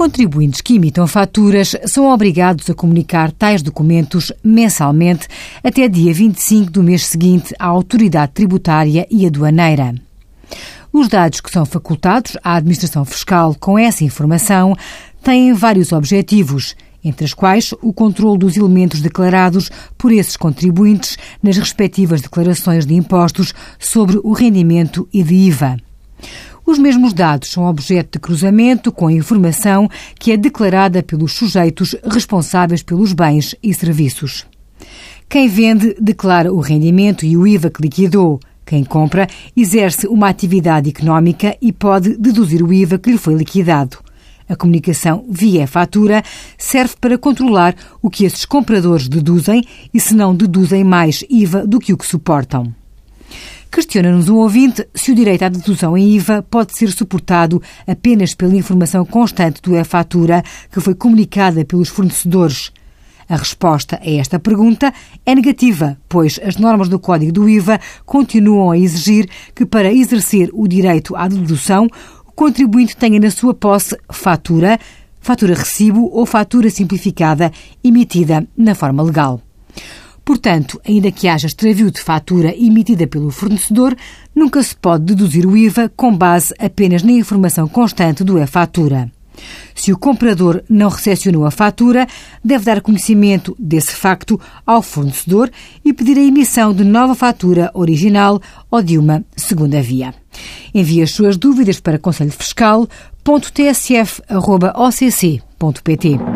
contribuintes que imitam faturas são obrigados a comunicar tais documentos mensalmente até dia 25 do mês seguinte à autoridade tributária e aduaneira. Os dados que são facultados à Administração Fiscal com essa informação têm vários objetivos, entre os quais o controle dos elementos declarados por esses contribuintes nas respectivas declarações de impostos sobre o rendimento e de IVA. Os mesmos dados são objeto de cruzamento com a informação que é declarada pelos sujeitos responsáveis pelos bens e serviços. Quem vende declara o rendimento e o IVA que liquidou. Quem compra exerce uma atividade económica e pode deduzir o IVA que lhe foi liquidado. A comunicação via fatura serve para controlar o que esses compradores deduzem e se não deduzem mais IVA do que o que suportam. Questiona-nos um ouvinte se o direito à dedução em IVA pode ser suportado apenas pela informação constante do e-fatura que foi comunicada pelos fornecedores. A resposta a esta pergunta é negativa, pois as normas do Código do IVA continuam a exigir que, para exercer o direito à dedução, o contribuinte tenha na sua posse fatura, fatura recibo ou fatura simplificada emitida na forma legal. Portanto, ainda que haja extravio de fatura emitida pelo fornecedor, nunca se pode deduzir o IVA com base apenas na informação constante do e-fatura. Se o comprador não recepcionou a fatura, deve dar conhecimento desse facto ao fornecedor e pedir a emissão de nova fatura original ou de uma segunda via. Envie as suas dúvidas para conselhofiscal.tsf.occ.pt.